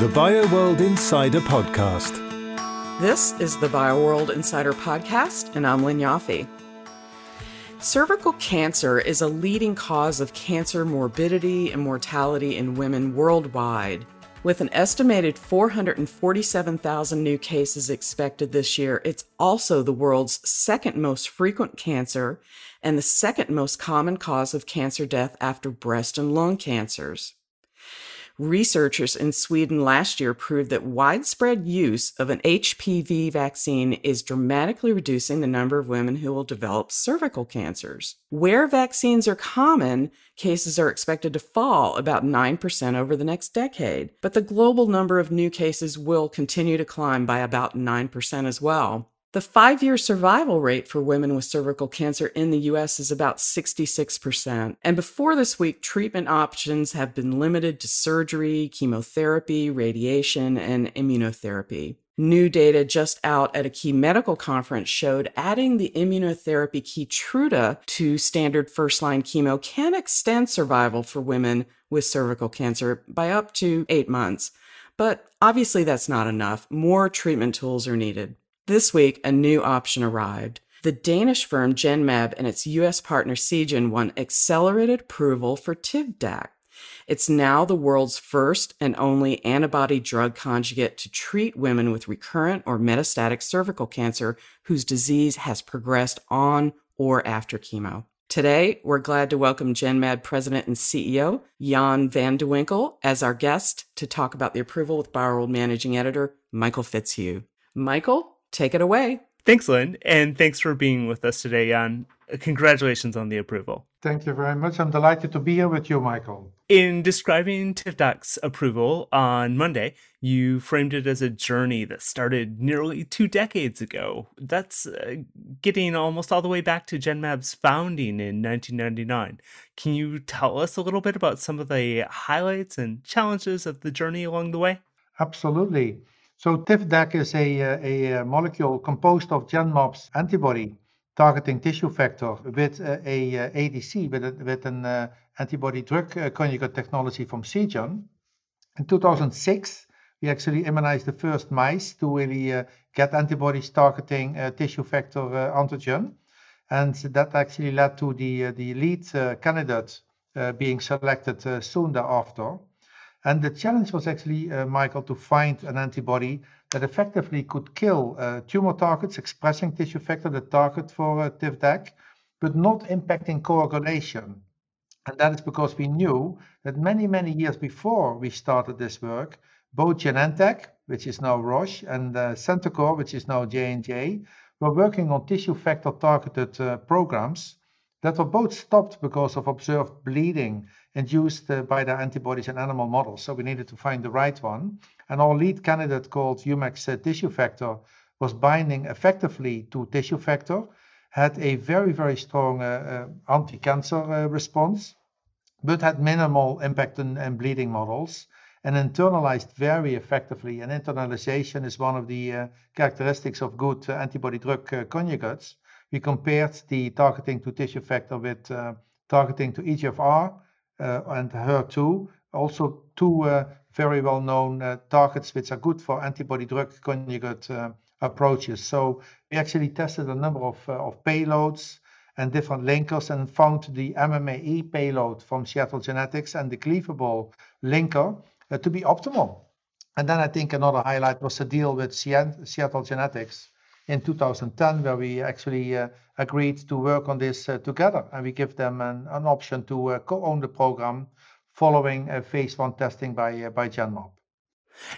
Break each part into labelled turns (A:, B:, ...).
A: the BioWorld Insider Podcast.
B: This is the BioWorld Insider Podcast, and I'm Lynn Yoffee. Cervical cancer is a leading cause of cancer morbidity and mortality in women worldwide. With an estimated 447,000 new cases expected this year, it's also the world's second most frequent cancer and the second most common cause of cancer death after breast and lung cancers. Researchers in Sweden last year proved that widespread use of an HPV vaccine is dramatically reducing the number of women who will develop cervical cancers. Where vaccines are common, cases are expected to fall about 9% over the next decade, but the global number of new cases will continue to climb by about 9% as well. The five year survival rate for women with cervical cancer in the US is about 66%. And before this week, treatment options have been limited to surgery, chemotherapy, radiation, and immunotherapy. New data just out at a key medical conference showed adding the immunotherapy Keytruda to standard first line chemo can extend survival for women with cervical cancer by up to eight months. But obviously, that's not enough. More treatment tools are needed. This week, a new option arrived. The Danish firm Genmab and its US partner Seagen won accelerated approval for Tivdak. It's now the world's first and only antibody drug conjugate to treat women with recurrent or metastatic cervical cancer whose disease has progressed on or after chemo. Today, we're glad to welcome Genmab President and CEO Jan van de Winkel as our guest to talk about the approval with BioWorld Managing Editor Michael Fitzhugh. Michael, take it away.
C: Thanks, Lynn, and thanks for being with us today, Jan. Congratulations on the approval.
D: Thank you very much. I'm delighted to be here with you, Michael.
C: In describing Tivdak's approval on Monday, you framed it as a journey that started nearly two decades ago. That's uh, getting almost all the way back to Genmab's founding in 1999. Can you tell us a little bit about some of the highlights and challenges of the journey along the way?
D: Absolutely. So Tivdak is a, a, a molecule composed of Genmab's antibody targeting tissue factor with a, a ADC, with, a, with an uh, antibody drug uh, conjugate technology from Seagen. In 2006, we actually immunized the first mice to really uh, get antibodies targeting uh, tissue factor uh, antigen. And that actually led to the, uh, the lead candidate being selected soon thereafter. And the challenge was actually, uh, Michael, to find an antibody that effectively could kill uh, tumor targets expressing tissue factor, the target for uh, Tivdak, but not impacting coagulation. And that is because we knew that many, many years before we started this work, both Genentech, which is now Roche, and uh, Centocor, which is now J&J, were working on tissue factor targeted uh, programs that were both stopped because of observed bleeding induced uh, by the antibodies in animal models. So we needed to find the right one. And our lead candidate called Humax uh, tissue factor was binding effectively to tissue factor, had a very, very strong uh, uh anti-cancer uh, response, but had minimal impact on, on bleeding models and internalized very effectively. And internalization is one of the uh, characteristics of good antibody drug conjugates. We compared the targeting to tissue factor with targeting to EGFR uh, and HER2, also two uh, very well-known uh, targets which are good for antibody-drug conjugate approaches. So we actually tested a number of, payloads and different linkers and found the MMAE payload from Seattle Genetics and the cleavable linker uh, to be optimal. And then I think another highlight was the deal with Seattle Genetics in 2010, where we actually uh, agreed to work on this uh, together, and we give them an, option to uh, co-own the program following phase one testing by by Genmab.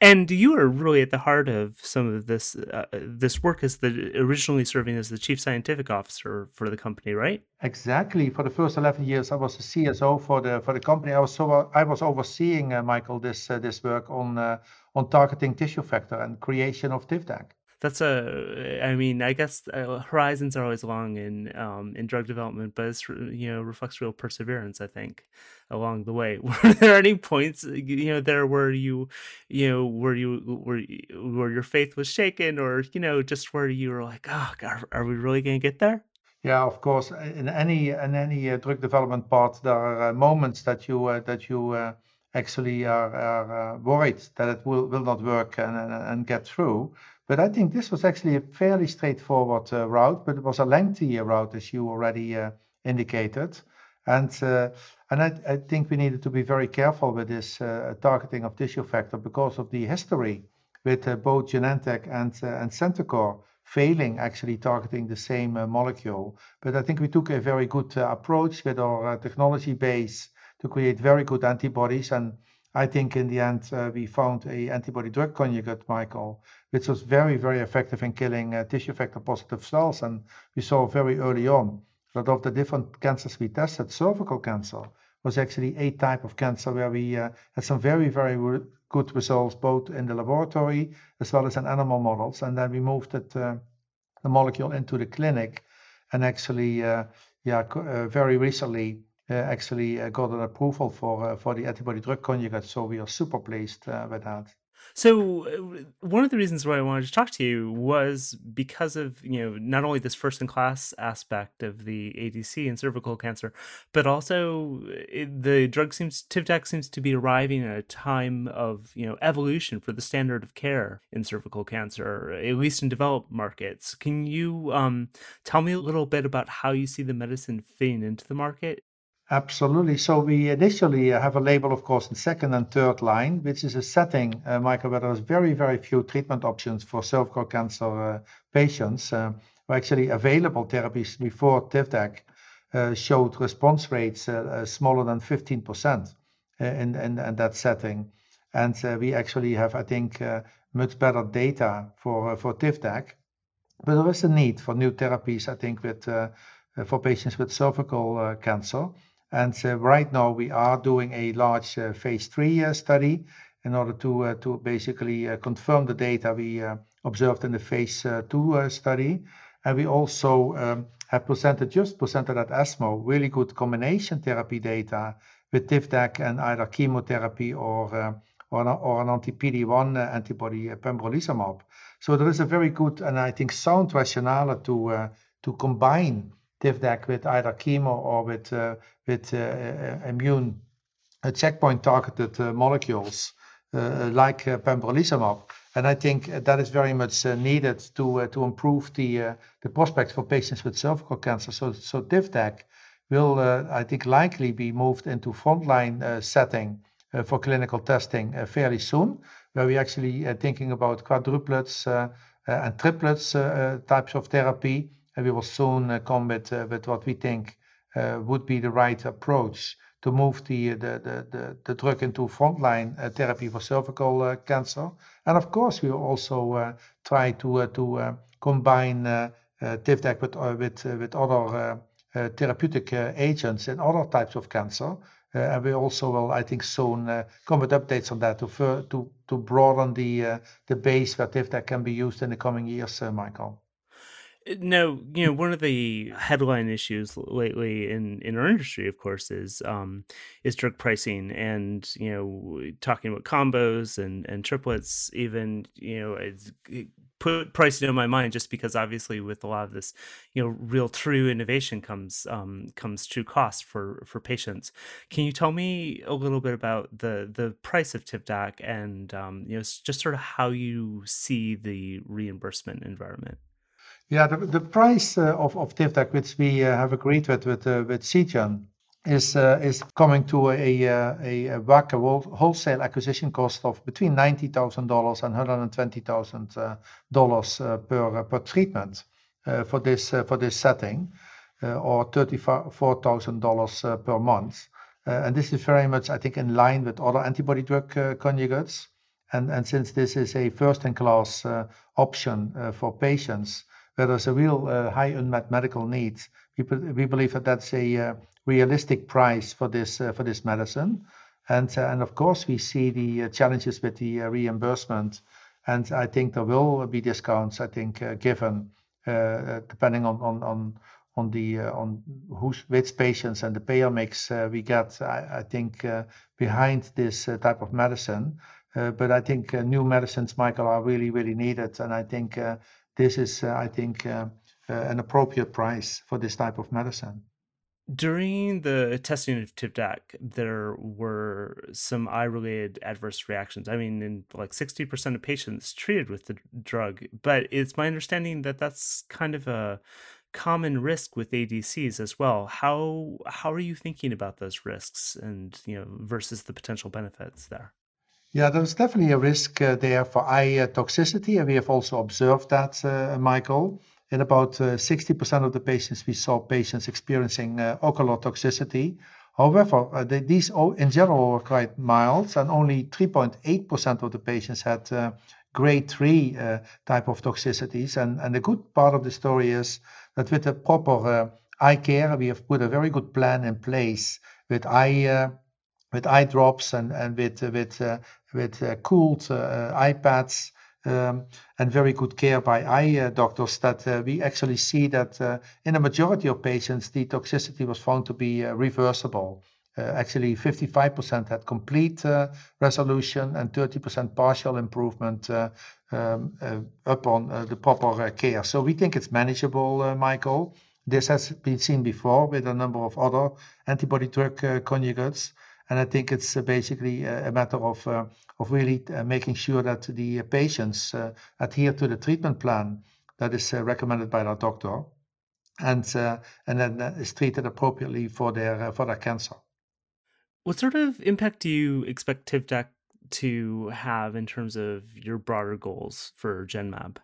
C: And you are really at the heart of some of this uh, this work as the originally serving as the chief scientific officer for the company, right?
D: Exactly. For the first eleven years, I was the CSO for the for the company. I was so I was overseeing uh, Michael this uh, this work on on targeting tissue factor and creation of Tivdak
C: that's a i mean i guess uh, horizons are always long in um in drug development but it's you know reflects real perseverance i think along the way. Were there any points you know there where you you know where you where where your faith was shaken or you know just where you were like oh God, are we really going to get there?
D: Yeah of course in any in any uh, drug development part there are uh, moments that you uh, that you uh, actually are, are worried that it will, will not work and, and, and get through. But I think this was actually a fairly straightforward uh, route, but it was a lengthy route, as you already uh, indicated. And uh, and I, I, think we needed to be very careful with this uh, targeting of tissue factor because of the history with uh, both Genentech and uh, and Centocor failing actually targeting the same molecule. But I think we took a very good approach with our technology base to create very good antibodies and I think in the end uh, we found a antibody drug conjugate, Michael, which was very, very effective in killing uh, tissue factor positive cells. And we saw very early on that of the different cancers we tested, cervical cancer was actually a type of cancer where we uh, had some very, very good results both in the laboratory as well as in animal models. And then we moved it, uh, the molecule into the clinic and actually, uh, yeah, uh, very recently actually uh, got an approval for uh, for the antibody drug conjugate. So we are super pleased with that.
C: So one of the reasons why I wanted to talk to you was because of you know not only this first in class aspect of the ADC in cervical cancer, but also it, the drug seems Tivdak seems to be arriving at a time of you know evolution for the standard of care in cervical cancer, at least in developed markets. Can you um, tell me a little bit about how you see the medicine fitting into the market?
D: Absolutely. So we initially uh, have a label, of course, in second and third line, which is a setting, uh, Michael, where there's very, very few treatment options for cervical cancer uh, patients. Uh, actually available therapies before Tivdak uh, showed response rates uh, smaller than 15% in, in, in, that setting. And we actually have, I think, much better data for, for Tivdak. But there is a need for new therapies, I think, with, for patients with cervical cancer. And uh, right now we are doing a large uh, phase three uh, study in order to uh, basically uh, confirm the data we uh, observed in the phase two study. And we also um, have presented, just presented at ESMO, really good combination therapy data with Tivdak and either chemotherapy or an, anti-PD-1 antibody, pembrolizumab. So there is a very good and I think sound rationale to combine Tivdak with either chemo or with, uh, with uh, uh, immune uh, checkpoint targeted uh, molecules uh, like pembrolizumab. And I think that is very much needed to, to improve the, the prospects for patients with cervical cancer. So, so Tivdak will, I think, likely be moved into frontline setting for clinical testing fairly soon, where we're actually thinking about quadruplets and triplets types of therapy we will soon uh, come with, uh, with what we think uh, would be the right approach to move the, uh, drug into frontline uh, therapy for cervical uh, cancer. And of course, we will also try to, to combine Tivdak with, other therapeutic agents in other types of cancer. And we also will, I think, soon come with updates on that to broaden the the base where Tivdak can be used in the coming years, Michael.
C: No, you know, one of the headline issues lately in, in our industry, of course, is um, is drug pricing, and you know, talking about combos and and triplets. Even you know, it's, it put pricing in my mind just because obviously with a lot of this, you know, real true innovation comes um, comes true cost for for patients. Can you tell me a little bit about the the price of Tivdak and um, you know, just sort of how you see the reimbursement environment?
D: Yeah, the, the price uh, of, Tivdak, which we uh, have agreed with with, uh, is uh, is coming to a a, a wholesale acquisition cost of between ninety thousand dollars and hundred and twenty thousand uh, dollars per uh, per treatment uh, for this for this setting, or thirty four thousand dollars per month. and this is very much, I think, in line with other antibody drug conjugates. And and since this is a first in class option for patients where there's a real uh, high unmet medical need. We, we believe that that's a uh, realistic price for this uh, for this medicine, and uh, and of course we see the uh, challenges with the uh, reimbursement, and I think there will be discounts. I think given depending on on on on the on who's which patients and the payer mix we get. I, think behind this type of medicine, but I think new medicines, Michael, are really really needed, and I think this is, uh, I think, uh, uh, an appropriate price for this type of medicine.
C: During the testing of Tivdak, there were some eye related adverse reactions. I mean, in like 60% of patients treated with the drug, but it's my understanding that that's kind of a common risk with ADCs as well. How how are you thinking about those risks and, you know, versus the potential benefits there?
D: Yeah, there's definitely a risk uh, there for eye uh, toxicity, and we have also observed that, uh, Michael. In about uh, 60% of the patients, we saw patients experiencing uh, ocular toxicity. However, uh, these in general were quite mild, and only 3.8% of the patients had grade 3 type of toxicities. And the good part of the story is that with the proper eye care, we have put a very good plan in place with eye with eye drops and and with with uh, with uh, cooled uh, eye pads um, and very good care by eye uh, doctors that uh, we actually see that uh, in a majority of patients, the toxicity was found to be reversible. actually, 55% had complete resolution and 30% partial improvement um, upon the proper care. So we think it's manageable, Michael. This has been seen before with a number of other antibody drug conjugates. And I think it's basically a matter of of really uh, making sure that the patients uh, adhere to the treatment plan that is uh, recommended by their doctor and and then is treated appropriately for their for their cancer.
C: What sort of impact do you expect Tivdak to have in terms of your broader goals for Genmab?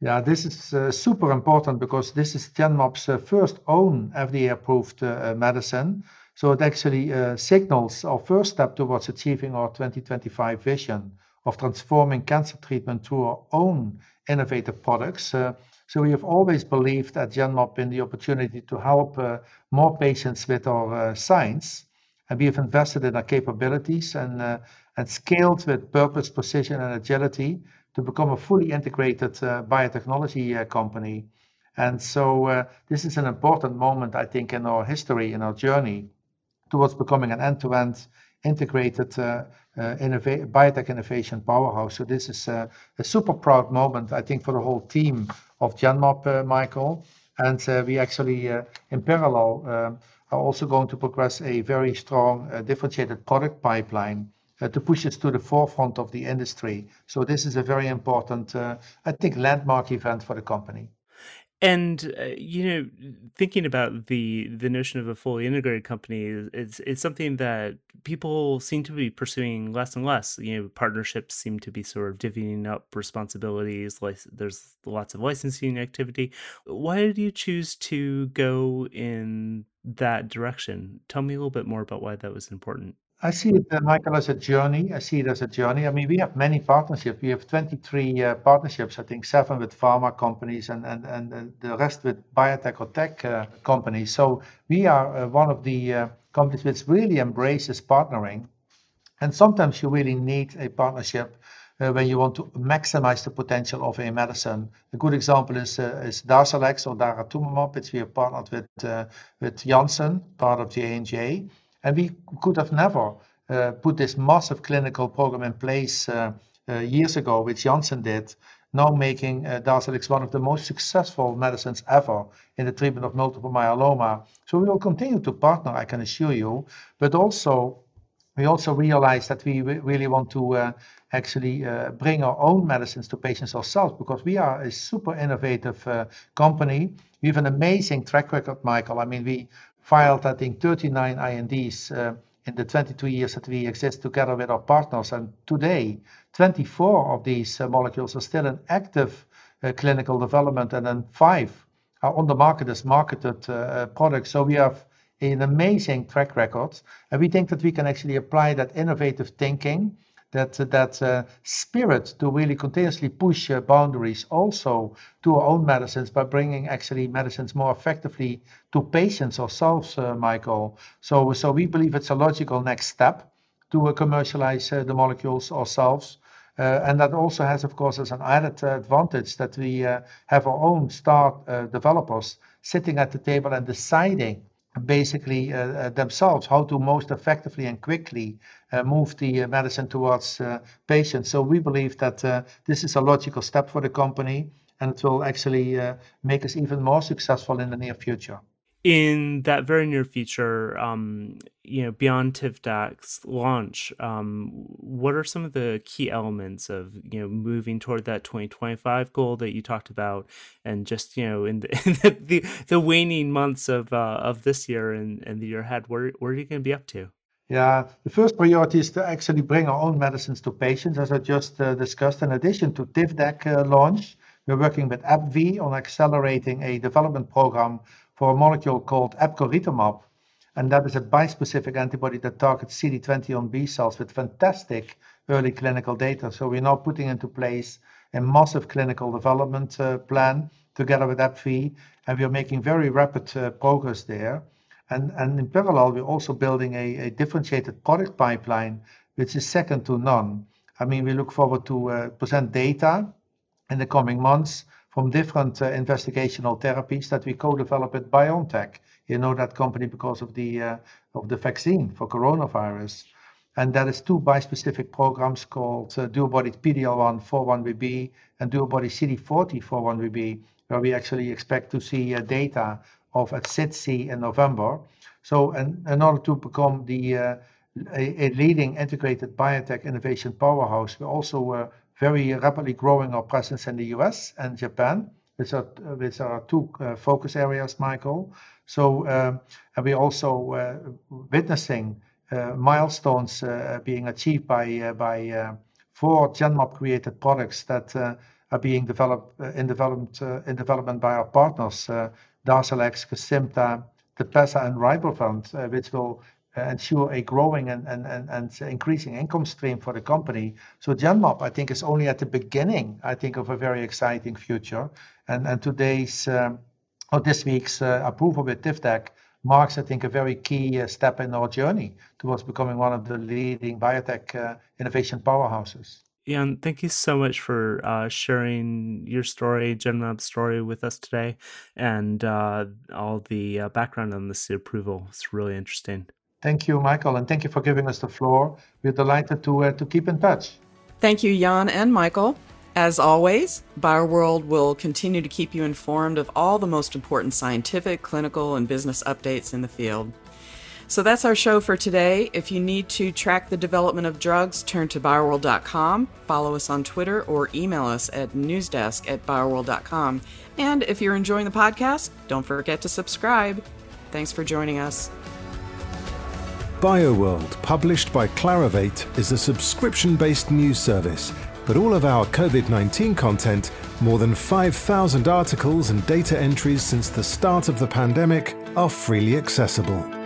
D: Yeah, this is uh, super important because this is Genmab's uh, first own FDA-approved uh, medicine. So it actually uh, signals our first step towards achieving our 2025 vision of transforming cancer treatment through our own innovative products. Uh, so we have always believed at Genmab in the opportunity to help uh, more patients with our science. And we have invested in our capabilities and, and scaled with purpose, precision, and agility to become a fully integrated biotechnology company. And so this is an important moment, I think, in our history, in our journey towards becoming an end-to-end integrated uh, uh, biotech innovation powerhouse. So this is a super proud moment, I think, for the whole team of Genmab, uh, Michael. And we actually, in parallel, um, are also going to progress a very strong differentiated product pipeline to push us to the forefront of the industry. So this is a very important, I think, landmark event for the company.
C: And uh, you know, thinking about the the notion of a fully integrated company is it's, it's something that people seem to be pursuing less and less. You know, partnerships seem to be sort of divvying up responsibilities. Like there's lots of licensing activity. Why did you choose to go in that direction? Tell me a little bit more about why that was important.
D: I see it, uh, Michael, as a journey. I see it as a journey. I mean, we have many partnerships. We have 23 uh, partnerships, I think seven with pharma companies and, and, and uh, the rest with biotech or tech uh, companies. So we are uh, one of the companies which really embraces partnering. And sometimes you really need a partnership when you want to maximize the potential of a medicine. A good example is, is Darzalex or daratumumab, which we have partnered with, with Janssen, part of J&J. And we could have never uh, put this massive clinical program in place uh, uh, years ago, which Janssen did, now making uh, Darzalex one of the most successful medicines ever in the treatment of multiple myeloma. So we will continue to partner, I can assure you, but also we also realize that we really want to uh, actually uh, bring our own medicines to patients ourselves because we are a super innovative uh, company. We have an amazing track record, Michael. I mean, we filed, I think, 39 INDs uh, in the 22 years that we exist together with our partners. And today, 24 of these molecules are still in active clinical development, and then five are on the market as marketed products. So we have an amazing track record, and we think that we can actually apply that innovative thinking that that uh, spirit to really continuously push uh, boundaries also to our own medicines by bringing actually medicines more effectively to patients ourselves, uh, Michael. So so we believe it's a logical next step to commercialize the molecules ourselves. Uh, and that also has, of course, as an added uh, advantage that we uh, have our own star developers sitting at the table and deciding basically uh, uh, themselves how to most effectively and quickly uh, move the medicine towards patients. So we believe that this is a logical step for the company and it will actually make us even more successful in the near future.
C: In that very near future, um, you know, beyond Tivdak's launch, um, what are some of the key elements of you know moving toward that 2025 goal that you talked about, and just you know in the in the, the, the, waning months of uh, of this year and, and the year ahead, where where are you going to be up to?
D: Yeah, the first priority is to actually bring our own medicines to patients, as I just uh, discussed. In addition to Tivdak uh, launch, we're working with AbbVie on accelerating a development program for a molecule called epcoritamab, and that is a bispecific antibody that targets CD20 on B cells with fantastic early clinical data. So we're now putting into place a massive clinical development uh, plan together with AbbVie, and we're making very rapid uh, progress there. And, and in parallel, we're also building a, a differentiated product pipeline, which is second to none. I mean, we look forward to uh, present data in the coming months from different uh, investigational therapies that we co-develop with BioNTech. You know that company because of the uh, of the vaccine for coronavirus. And that is two bispecific programs called uh, DuoBody PD-L1 4-1BB and DuoBody CD40 4-1BB, where we actually expect to see uh, data of at SITC in November. So in, in order to become the uh, a, a, leading integrated biotech innovation powerhouse, we're also uh, very rapidly growing our presence in the US and Japan, which are, two uh, focus areas, Michael. So, um, we're also uh, witnessing uh, milestones being achieved by, by four Genmab created products that are being developed in development in development by our partners, Darzalex, Kesimpta, Tepezza, and Rybrevant, which will ensure a growing and, and, and, and increasing income stream for the company. So Genmab, I think, is only at the beginning, I think, of a very exciting future. And, and today's, um, or this week's uh, approval with Tivdak marks, I think, a very key uh, step in our journey towards becoming one of the leading biotech uh, innovation powerhouses.
C: Jan, thank you so much for uh, sharing your story, Genmab's story with us today, and uh, all the uh, background on this approval. It's really interesting.
D: Thank you, Michael, and thank you for giving us the floor. We're delighted to, uh, to keep in touch.
B: Thank you, Jan and Michael. As always, BioWorld will continue to keep you informed of all the most important scientific, clinical, and business updates in the field. So that's our show for today. If you need to track the development of drugs, turn to bioworld.com, follow us on Twitter, or email us at newsdesk at bioworld.com. And if you're enjoying the podcast, don't forget to subscribe. Thanks for joining us.
A: BioWorld, published by Clarivate, is a subscription based news service, but all of our COVID 19 content, more than 5,000 articles and data entries since the start of the pandemic, are freely accessible.